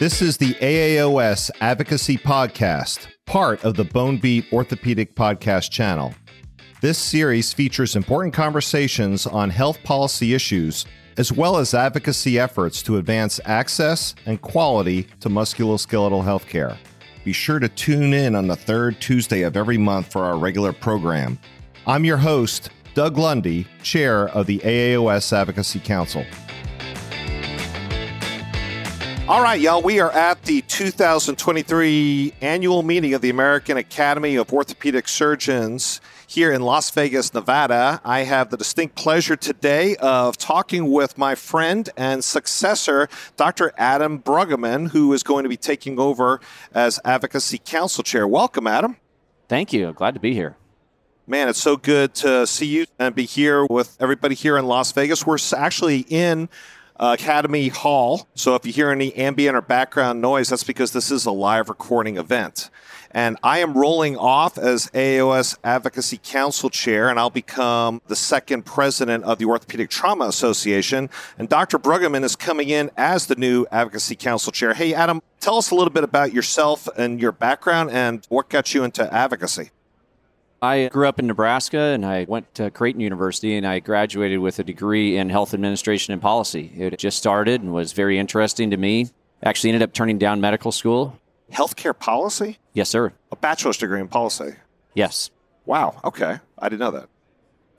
This is the AAOS Advocacy Podcast, part of the Bone Beat Orthopedic Podcast channel. This series features important conversations on health policy issues, as well as advocacy efforts to advance access and quality to musculoskeletal healthcare. Be sure to tune in on the third Tuesday of every month for our regular program. I'm your host, Doug Lundy, Chair of the AAOS Advocacy Council. All right, y'all, we are at the 2023 annual meeting of the American Academy of Orthopedic Surgeons here in Las Vegas, Nevada. I have the distinct pleasure today of talking with my friend and successor, Dr. Adam Bruggeman, who is going to be taking over as Advocacy Council Chair. Welcome, Adam. Thank you. Glad to be here. Man, it's so good to see you and be here with everybody here in Las Vegas. We're actually in Academy Hall. So if you hear any ambient or background noise, that's because this is a live recording event. And I am rolling off as AOS Advocacy Council Chair, and I'll become the second president of the Orthopedic Trauma Association. And Dr. Bruggeman is coming in as the new Advocacy Council Chair. Hey, Adam, tell us a little bit about yourself and your background and what got you into advocacy. I grew up in Nebraska and I went to Creighton University and I graduated with a degree in health administration and policy. It just started and was very interesting to me. Actually, ended up turning down medical school. Healthcare policy? Yes, sir. A bachelor's degree in policy? Yes. Wow. Okay. I didn't know that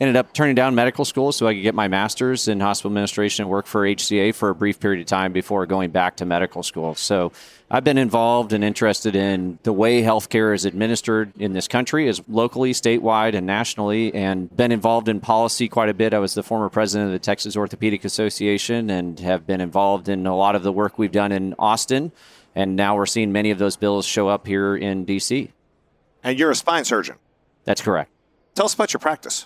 ended up turning down medical school so I could get my master's in hospital administration and work for HCA for a brief period of time before going back to medical school. So I've been involved and interested in the way healthcare is administered in this country, as locally, statewide, and nationally, and been involved in policy quite a bit. I was the former president of the Texas Orthopedic Association and have been involved in a lot of the work we've done in Austin. And now we're seeing many of those bills show up here in DC. And you're a spine surgeon. That's correct. Tell us about your practice.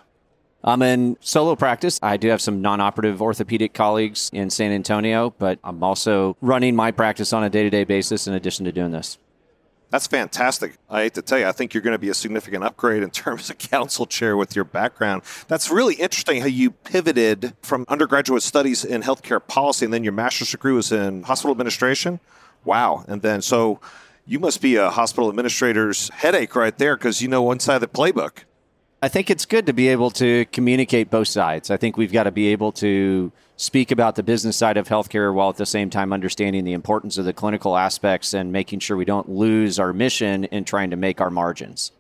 Um, I'm in solo practice. I do have some non operative orthopedic colleagues in San Antonio, but I'm also running my practice on a day to day basis in addition to doing this. That's fantastic. I hate to tell you, I think you're going to be a significant upgrade in terms of council chair with your background. That's really interesting how you pivoted from undergraduate studies in healthcare policy and then your master's degree was in hospital administration. Wow. And then, so you must be a hospital administrator's headache right there because you know one side of the playbook. I think it's good to be able to communicate both sides. I think we've got to be able to speak about the business side of healthcare while at the same time understanding the importance of the clinical aspects and making sure we don't lose our mission in trying to make our margins.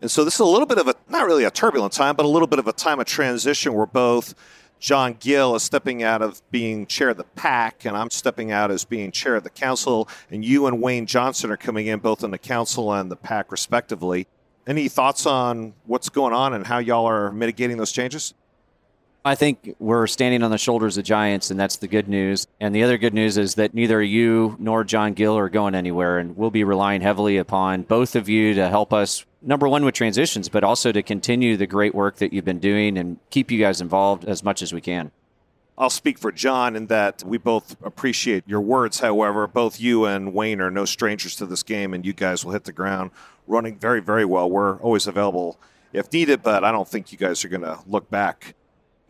And so this is a little bit of a, not really a turbulent time, but a little bit of a time of transition where both John Gill is stepping out of being chair of the PAC, and I'm stepping out as being chair of the council, and you and Wayne Johnson are coming in both in the council and the PAC, respectively. Any thoughts on what's going on and how y'all are mitigating those changes? I think we're standing on the shoulders of giants, and that's the good news. And the other good news is that neither you nor John Gill are going anywhere, and we'll be relying heavily upon both of you to help us, number one, with transitions, but also to continue the great work that you've been doing and keep you guys involved as much as we can. I'll speak for John in that we both appreciate your words. However, both you and Wayne are no strangers to this game, and you guys will hit the ground running very, very well. We're always available if needed, but I don't think you guys are going to look back.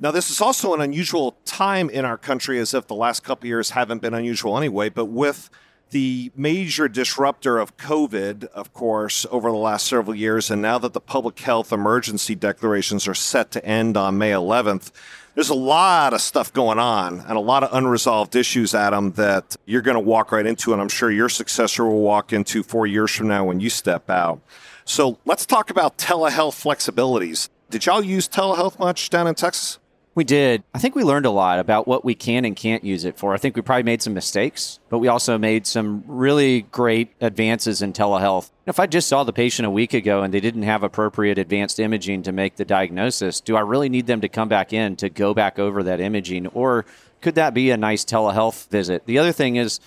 Now, this is also an unusual time in our country, as if the last couple years haven't been unusual anyway, but with the major disruptor of COVID, of course, over the last several years, and now that the public health emergency declarations are set to end on May 11th, there's a lot of stuff going on and a lot of unresolved issues, Adam, that you're going to walk right into, and I'm sure your successor will walk into four years from now when you step out. So let's talk about telehealth flexibilities. Did y'all use telehealth much down in Texas? We did. I think we learned a lot about what we can and can't use it for. I think we probably made some mistakes, but we also made some really great advances in telehealth. If I just saw the patient a week ago and they didn't have appropriate advanced imaging to make the diagnosis, do I really need them to come back in to go back over that imaging? Or could that be a nice telehealth visit? The other thing is,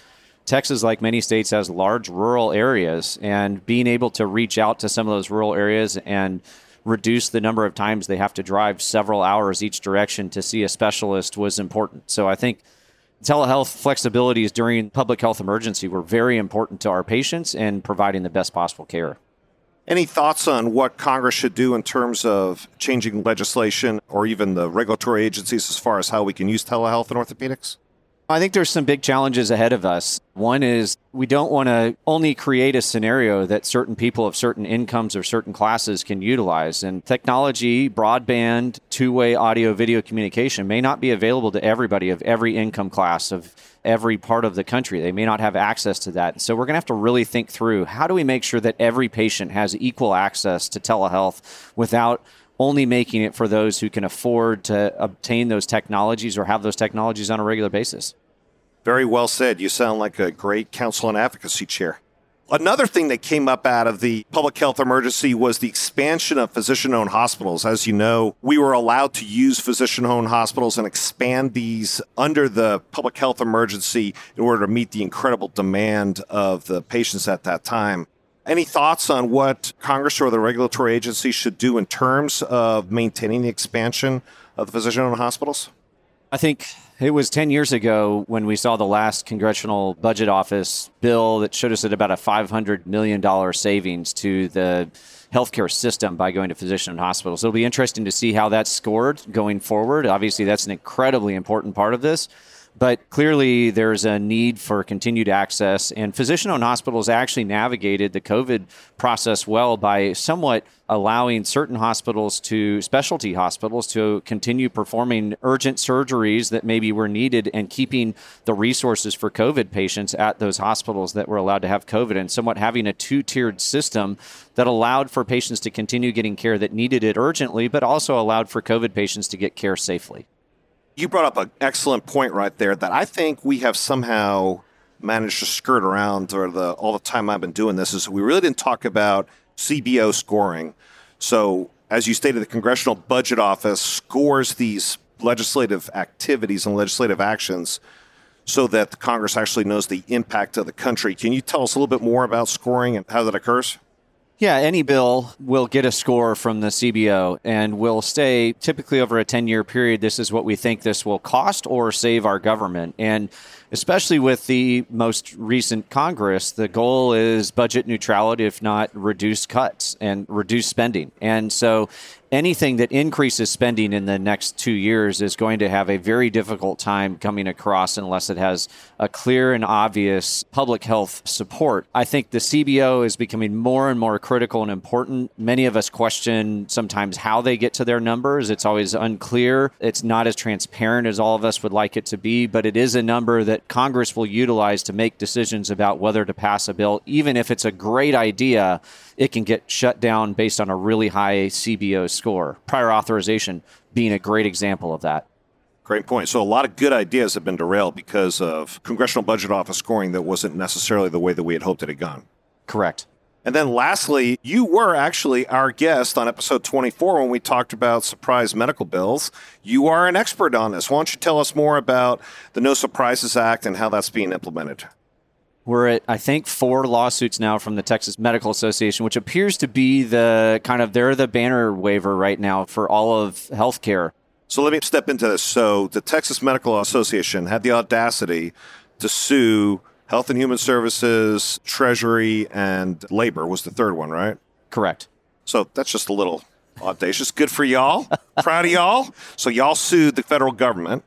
Texas, like many states, has large rural areas, and being able to reach out to some of those rural areas and reduce the number of times they have to drive several hours each direction to see a specialist was important. So I think telehealth flexibilities during public health emergency were very important to our patients and providing the best possible care. Any thoughts on what Congress should do in terms of changing legislation or even the regulatory agencies as far as how we can use telehealth in orthopedics? I think there's some big challenges ahead of us. One is we don't want to only create a scenario that certain people of certain incomes or certain classes can utilize. And technology, broadband, two way audio video communication may not be available to everybody of every income class, of every part of the country. They may not have access to that. So we're going to have to really think through how do we make sure that every patient has equal access to telehealth without only making it for those who can afford to obtain those technologies or have those technologies on a regular basis. Very well said. You sound like a great counsel and advocacy chair. Another thing that came up out of the public health emergency was the expansion of physician owned hospitals. As you know, we were allowed to use physician owned hospitals and expand these under the public health emergency in order to meet the incredible demand of the patients at that time. Any thoughts on what Congress or the regulatory agency should do in terms of maintaining the expansion of the physician owned hospitals? I think it was 10 years ago when we saw the last Congressional Budget Office bill that showed us at about a $500 million savings to the healthcare system by going to physician owned hospitals. It'll be interesting to see how that's scored going forward. Obviously, that's an incredibly important part of this. But clearly, there's a need for continued access. And physician owned hospitals actually navigated the COVID process well by somewhat allowing certain hospitals to specialty hospitals to continue performing urgent surgeries that maybe were needed and keeping the resources for COVID patients at those hospitals that were allowed to have COVID and somewhat having a two tiered system that allowed for patients to continue getting care that needed it urgently, but also allowed for COVID patients to get care safely. You brought up an excellent point right there that I think we have somehow managed to skirt around or the all the time I've been doing this is we really didn't talk about CBO scoring. So as you stated, the Congressional Budget Office scores these legislative activities and legislative actions so that Congress actually knows the impact of the country. Can you tell us a little bit more about scoring and how that occurs? Yeah, any bill will get a score from the CBO and will stay typically over a 10 year period. This is what we think this will cost or save our government. And especially with the most recent Congress, the goal is budget neutrality, if not reduce cuts and reduce spending. And so anything that increases spending in the next two years is going to have a very difficult time coming across unless it has a clear and obvious public health support. I think the CBO is becoming more and more critical and important. Many of us question sometimes how they get to their numbers. It's always unclear. It's not as transparent as all of us would like it to be, but it is a number that Congress will utilize to make decisions about whether to pass a bill, even if it's a great idea it can get shut down based on a really high CBO score. Prior authorization being a great example of that. Great point. So a lot of good ideas have been derailed because of Congressional Budget Office scoring that wasn't necessarily the way that we had hoped it had gone. Correct. And then lastly, you were actually our guest on episode 24 when we talked about surprise medical bills. You are an expert on this. Why don't you tell us more about the No Surprises Act and how that's being implemented? We're at, I think, four lawsuits now from the Texas Medical Association, which appears to be the kind of, they're the banner waver right now for all of healthcare. So let me step into this. So the Texas Medical Association had the audacity to sue Health and Human Services, Treasury, and Labor was the third one, right? Correct. So that's just a little audacious. Good for y'all. Proud of y'all. So y'all sued the federal government.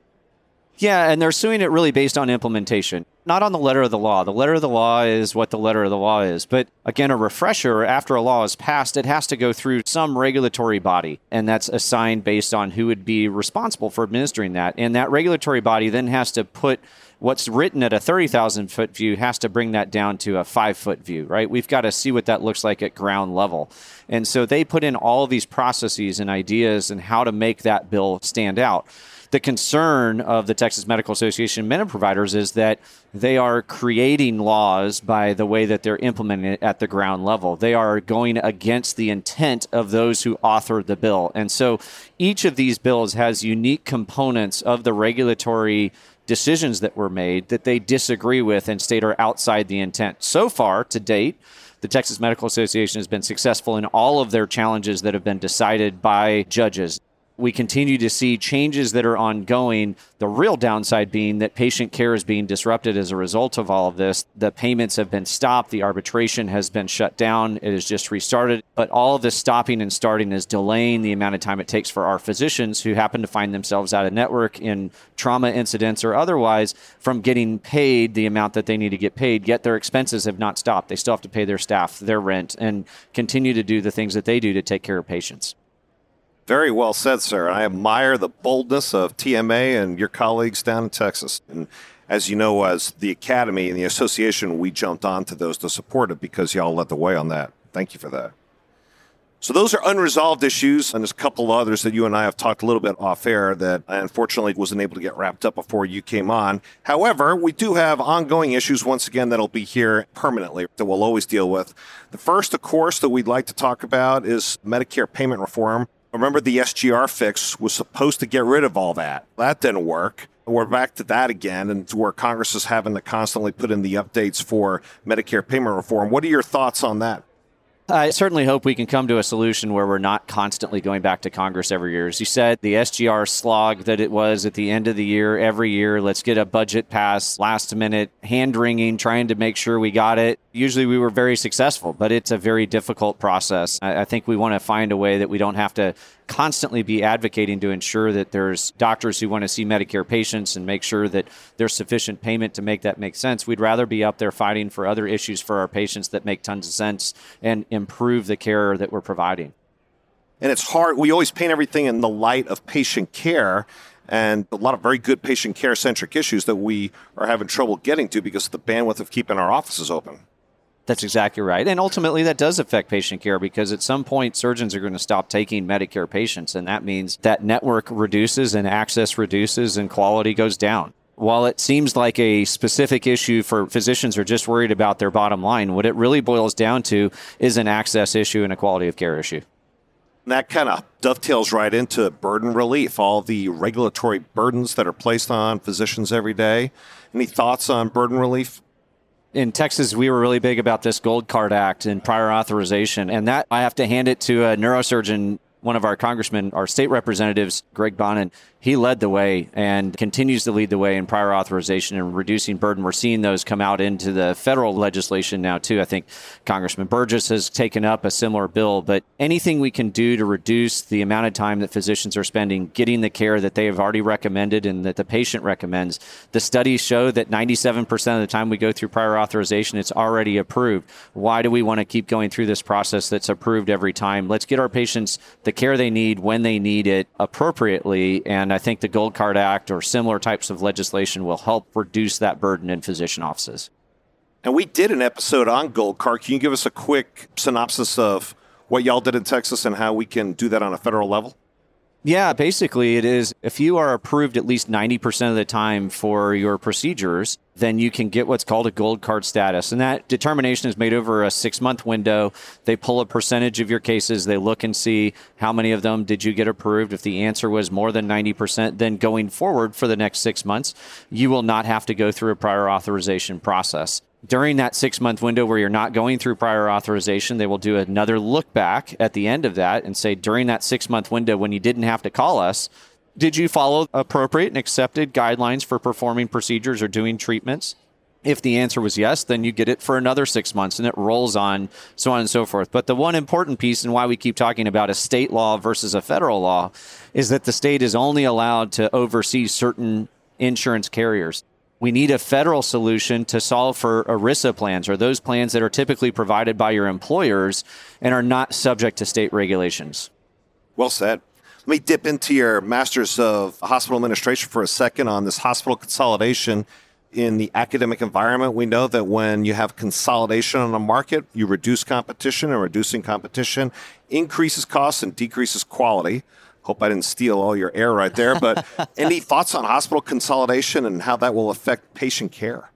Yeah, and they're suing it really based on implementation, not on the letter of the law. The letter of the law is what the letter of the law is. But again, a refresher after a law is passed, it has to go through some regulatory body, and that's assigned based on who would be responsible for administering that. And that regulatory body then has to put what's written at a 30,000 foot view has to bring that down to a five foot view, right? We've got to see what that looks like at ground level. And so they put in all these processes and ideas and how to make that bill stand out the concern of the Texas Medical Association of providers is that they are creating laws by the way that they're implementing it at the ground level. They are going against the intent of those who authored the bill. And so each of these bills has unique components of the regulatory decisions that were made that they disagree with and state are outside the intent. So far, to date, the Texas Medical Association has been successful in all of their challenges that have been decided by judges we continue to see changes that are ongoing. The real downside being that patient care is being disrupted as a result of all of this. The payments have been stopped, the arbitration has been shut down, it has just restarted. But all of this stopping and starting is delaying the amount of time it takes for our physicians who happen to find themselves out of network in trauma incidents or otherwise from getting paid the amount that they need to get paid, yet their expenses have not stopped. They still have to pay their staff, their rent, and continue to do the things that they do to take care of patients. Very well said, sir. I admire the boldness of TMA and your colleagues down in Texas. And as you know, as the Academy and the association, we jumped onto those to support it because y'all led the way on that. Thank you for that. So those are unresolved issues, and there's a couple others that you and I have talked a little bit off air that I unfortunately wasn't able to get wrapped up before you came on. However, we do have ongoing issues once again that'll be here permanently that we'll always deal with. The first, of course, that we'd like to talk about is Medicare payment reform. Remember, the SGR fix was supposed to get rid of all that. That didn't work. We're back to that again, and to where Congress is having to constantly put in the updates for Medicare payment reform. What are your thoughts on that? I certainly hope we can come to a solution where we're not constantly going back to Congress every year. As you said, the SGR slog that it was at the end of the year, every year, let's get a budget pass, last minute, hand wringing, trying to make sure we got it. Usually we were very successful, but it's a very difficult process. I, I think we want to find a way that we don't have to constantly be advocating to ensure that there's doctors who want to see Medicare patients and make sure that there's sufficient payment to make that make sense. We'd rather be up there fighting for other issues for our patients that make tons of sense and improve the care that we're providing. And it's hard. We always paint everything in the light of patient care and a lot of very good patient care centric issues that we are having trouble getting to because of the bandwidth of keeping our offices open. That's exactly right. And ultimately, that does affect patient care because at some point, surgeons are going to stop taking Medicare patients. And that means that network reduces and access reduces and quality goes down. While it seems like a specific issue for physicians who are just worried about their bottom line, what it really boils down to is an access issue and a quality of care issue. That kind of dovetails right into burden relief, all the regulatory burdens that are placed on physicians every day. Any thoughts on burden relief? In Texas, we were really big about this Gold Card Act and prior authorization. And that I have to hand it to a neurosurgeon, one of our congressmen, our state representatives, Greg Bonnen he led the way and continues to lead the way in prior authorization and reducing burden. We're seeing those come out into the federal legislation now, too. I think Congressman Burgess has taken up a similar bill, but anything we can do to reduce the amount of time that physicians are spending getting the care that they have already recommended and that the patient recommends. The studies show that 97% of the time we go through prior authorization, it's already approved. Why do we want to keep going through this process that's approved every time? Let's get our patients the care they need when they need it appropriately and and I think the Gold Card Act or similar types of legislation will help reduce that burden in physician offices. And we did an episode on Gold Card. Can you give us a quick synopsis of what y'all did in Texas and how we can do that on a federal level? Yeah, basically, it is if you are approved at least 90% of the time for your procedures, then you can get what's called a gold card status. And that determination is made over a six month window. They pull a percentage of your cases, they look and see how many of them did you get approved. If the answer was more than 90%, then going forward for the next six months, you will not have to go through a prior authorization process during that six month window where you're not going through prior authorization, they will do another look back at the end of that and say, during that six month window when you didn't have to call us, did you follow appropriate and accepted guidelines for performing procedures or doing treatments? If the answer was yes, then you get it for another six months and it rolls on, so on and so forth. But the one important piece and why we keep talking about a state law versus a federal law is that the state is only allowed to oversee certain insurance carriers we need a federal solution to solve for ERISA plans or those plans that are typically provided by your employers and are not subject to state regulations. Well said. Let me dip into your Masters of Hospital Administration for a second on this hospital consolidation in the academic environment. We know that when you have consolidation on a market, you reduce competition, and reducing competition increases costs and decreases quality. Hope I didn't steal all your air right there. But any thoughts on hospital consolidation and how that will affect patient care?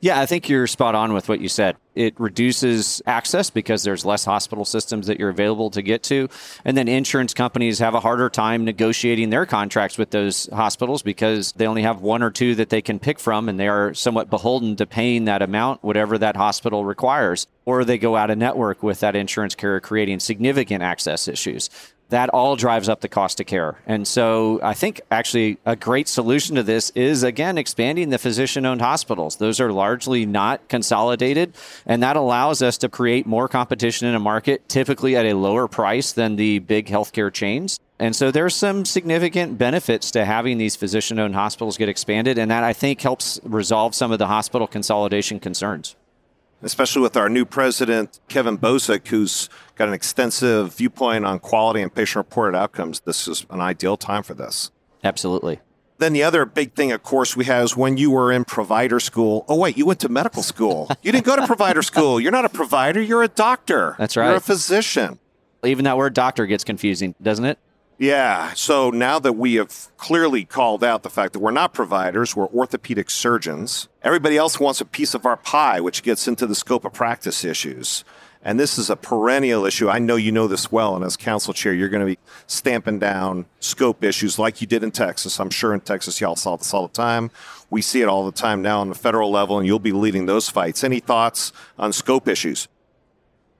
Yeah, I think you're spot on with what you said. It reduces access because there's less hospital systems that you're available to get to. And then insurance companies have a harder time negotiating their contracts with those hospitals because they only have one or two that they can pick from and they are somewhat beholden to paying that amount, whatever that hospital requires. Or they go out of network with that insurance carrier, creating significant access issues that all drives up the cost of care. And so I think actually a great solution to this is again expanding the physician owned hospitals. Those are largely not consolidated, and that allows us to create more competition in a market, typically at a lower price than the big healthcare chains. And so there's some significant benefits to having these physician owned hospitals get expanded, and that I think helps resolve some of the hospital consolidation concerns especially with our new president, Kevin Bozic, who's got an extensive viewpoint on quality and patient reported outcomes. This is an ideal time for this. Absolutely. Then the other big thing, of course, we have is when you were in provider school. Oh, wait, you went to medical school. You didn't go to provider school. You're not a provider, you're a doctor. That's right. You're a physician. Even that word doctor gets confusing, doesn't it? Yeah. So now that we have clearly called out the fact that we're not providers, we're orthopedic surgeons, everybody else wants a piece of our pie, which gets into the scope of practice issues. And this is a perennial issue. I know you know this well. And as council chair, you're going to be stamping down scope issues like you did in Texas. I'm sure in Texas, y'all saw this all the time. We see it all the time now on the federal level, and you'll be leading those fights. Any thoughts on scope issues?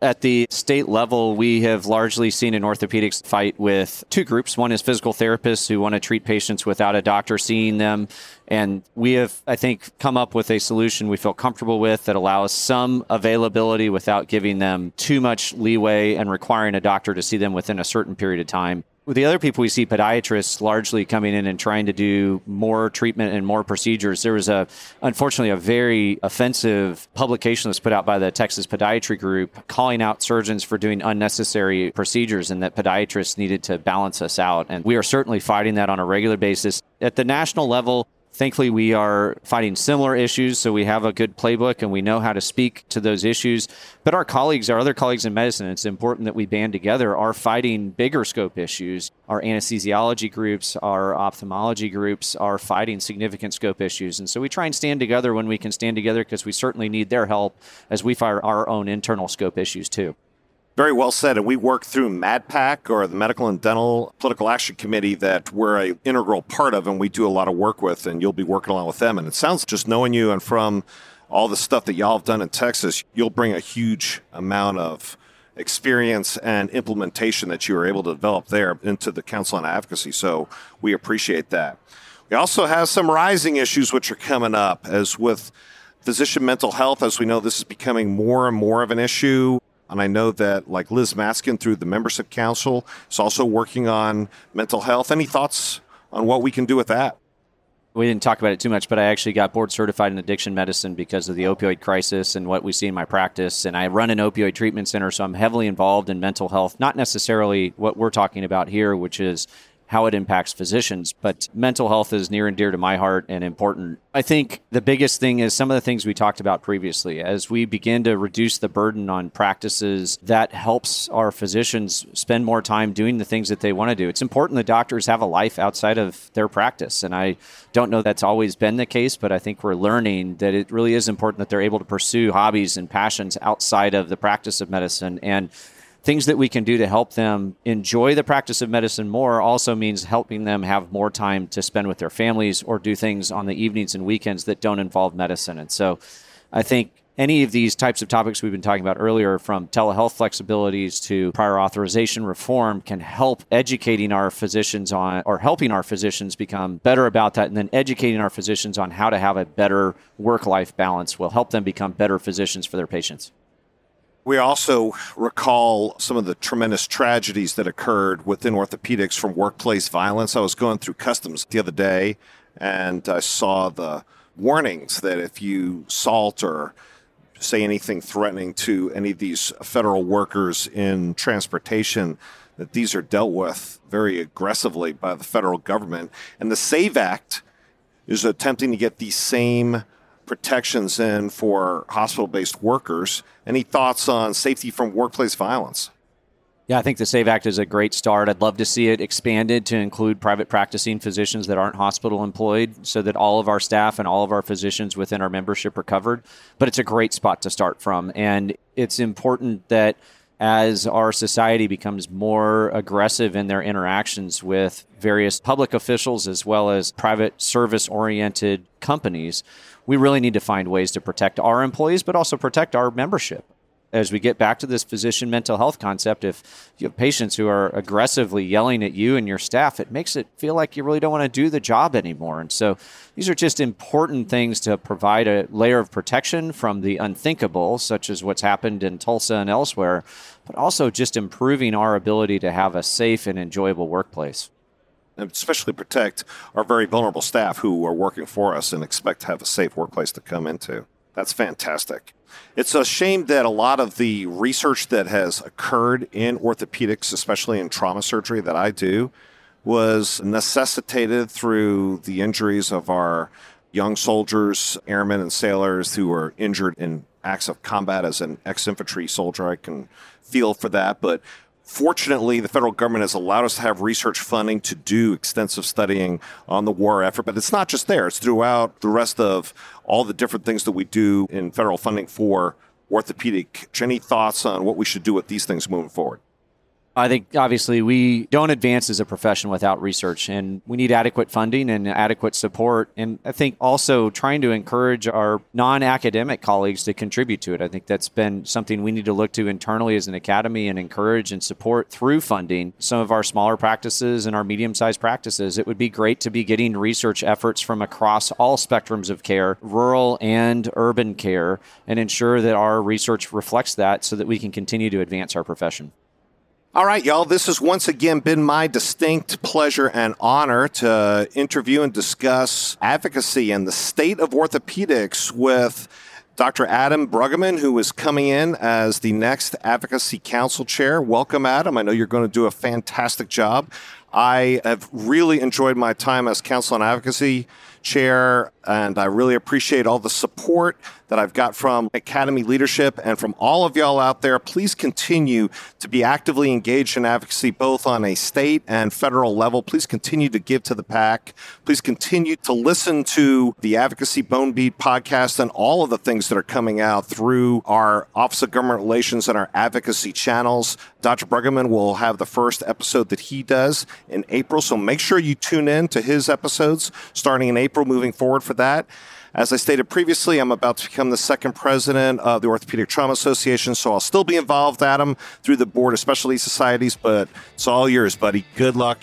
At the state level, we have largely seen an orthopedics fight with two groups. One is physical therapists who want to treat patients without a doctor seeing them. And we have, I think, come up with a solution we feel comfortable with that allows some availability without giving them too much leeway and requiring a doctor to see them within a certain period of time. With the other people we see, podiatrists largely coming in and trying to do more treatment and more procedures. There was a, unfortunately, a very offensive publication that's put out by the Texas Podiatry Group calling out surgeons for doing unnecessary procedures and that podiatrists needed to balance us out. And we are certainly fighting that on a regular basis. At the national level, Thankfully, we are fighting similar issues, so we have a good playbook and we know how to speak to those issues. But our colleagues, our other colleagues in medicine, it's important that we band together, are fighting bigger scope issues. Our anesthesiology groups, our ophthalmology groups are fighting significant scope issues. And so we try and stand together when we can stand together because we certainly need their help as we fight our own internal scope issues too. Very well said. And we work through MADPAC or the Medical and Dental Political Action Committee that we're an integral part of and we do a lot of work with, and you'll be working along with them. And it sounds just knowing you and from all the stuff that y'all have done in Texas, you'll bring a huge amount of experience and implementation that you were able to develop there into the Council on Advocacy. So we appreciate that. We also have some rising issues which are coming up, as with physician mental health. As we know, this is becoming more and more of an issue. And I know that, like Liz Matzkin through the Membership Council, is also working on mental health. Any thoughts on what we can do with that? We didn't talk about it too much, but I actually got board certified in addiction medicine because of the opioid crisis and what we see in my practice. And I run an opioid treatment center, so I'm heavily involved in mental health, not necessarily what we're talking about here, which is how it impacts physicians. But mental health is near and dear to my heart and important. I think the biggest thing is some of the things we talked about previously. As we begin to reduce the burden on practices, that helps our physicians spend more time doing the things that they want to do. It's important that doctors have a life outside of their practice. And I don't know that's always been the case, but I think we're learning that it really is important that they're able to pursue hobbies and passions outside of the practice of medicine. And things that we can do to help them enjoy the practice of medicine more also means helping them have more time to spend with their families or do things on the evenings and weekends that don't involve medicine. And so I think any of these types of topics we've been talking about earlier, from telehealth flexibilities to prior authorization reform, can help educating our physicians on or helping our physicians become better about that. And then educating our physicians on how to have a better work life balance will help them become better physicians for their patients. We also recall some of the tremendous tragedies that occurred within orthopedics from workplace violence. I was going through customs the other day and I saw the warnings that if you salt or say anything threatening to any of these federal workers in transportation, that these are dealt with very aggressively by the federal government. And the SAVE Act is attempting to get these same protections in for hospital based workers. Any thoughts on safety from workplace violence? Yeah, I think the SAVE Act is a great start. I'd love to see it expanded to include private practicing physicians that aren't hospital employed so that all of our staff and all of our physicians within our membership are covered. But it's a great spot to start from. And it's important that as our society becomes more aggressive in their interactions with various public officials as well as private service oriented companies, we really need to find ways to protect our employees, but also protect our membership. as we get back to this physician mental health concept, if you have patients who are aggressively yelling at you and your staff, it makes it feel like you really don't want to do the job anymore. And so these are just important things to provide a layer of protection from the unthinkable, such as what's happened in Tulsa and elsewhere, but also just improving our ability to have a safe and enjoyable workplace especially protect our very vulnerable staff who are working for us and expect to have a safe workplace to come into. That's fantastic. It's a shame that a lot of the research that has occurred in orthopedics, especially in trauma surgery that I do, was necessitated through the injuries of our young soldiers, airmen, and sailors who were injured in acts of combat as an ex infantry soldier. I can feel for that. But Fortunately, the federal government has allowed us to have research funding to do extensive studying on the war effort, but it's not just there, it's throughout the rest of all the different things that we do in federal funding for orthopedic. Any thoughts on what we should do with these things moving forward? I think obviously we don't advance as a profession without research, and we need adequate funding and adequate support. And I think also trying to encourage our non academic colleagues to contribute to it. I think that's been something we need to look to internally as an academy and encourage and support through funding some of our smaller practices and our medium sized practices. It would be great to be getting research efforts from across all spectrums of care, rural and urban care, and ensure that our research reflects that so that we can continue to advance our profession. All right, y'all. This has once again been my distinct pleasure and honor to interview and discuss advocacy and the state of orthopedics with Dr. Adam Bruggeman, who is coming in as the next Advocacy Council Chair. Welcome, Adam. I know you're going to do a fantastic job. I have really enjoyed my time as Council on Advocacy Chair, and I really appreciate all the support that I've got from Academy leadership and from all of y'all out there. Please continue to be actively engaged in advocacy, both on a state and federal level. Please continue to give to the PAC. Please continue to listen to the Advocacy Bone Beat podcast and all of the things that are coming out through our Office of Government Relations and our advocacy channels. Dr. Bruggeman will have the first episode that he does in April, so make sure you tune in to his episodes starting in April moving forward for that. As I stated previously, I'm about to become the second president of the Orthopedic Trauma Association, so I'll still be involved, Adam, through the board of specialty societies, but it's all yours, buddy. Good luck.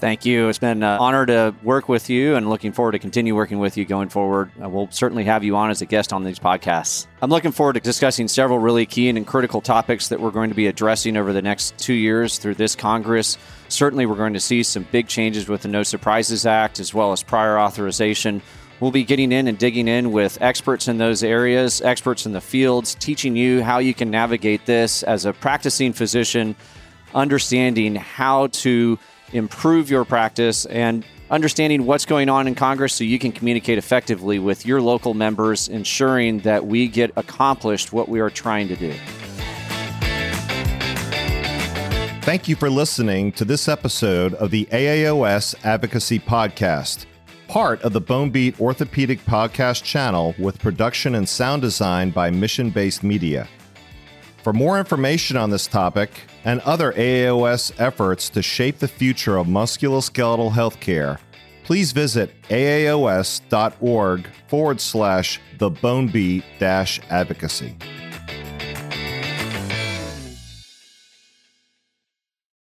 Thank you. It's been an honor to work with you and looking forward to continue working with you going forward. Uh, we'll certainly have you on as a guest on these podcasts. I'm looking forward to discussing several really key and critical topics that we're going to be addressing over the next two years through this Congress. Certainly, we're going to see some big changes with the No Surprises Act as well as prior authorization. We'll be getting in and digging in with experts in those areas, experts in the fields, teaching you how you can navigate this as a practicing physician, understanding how to improve your practice and understanding what's going on in Congress so you can communicate effectively with your local members, ensuring that we get accomplished what we are trying to do. Thank you for listening to this episode of the AAOS Advocacy Podcast part of the Bone Beat Orthopedic Podcast channel with production and sound design by Mission Based Media. For more information on this topic and other AAOS efforts to shape the future of musculoskeletal healthcare, please visit aaos.org forward slash the bone advocacy.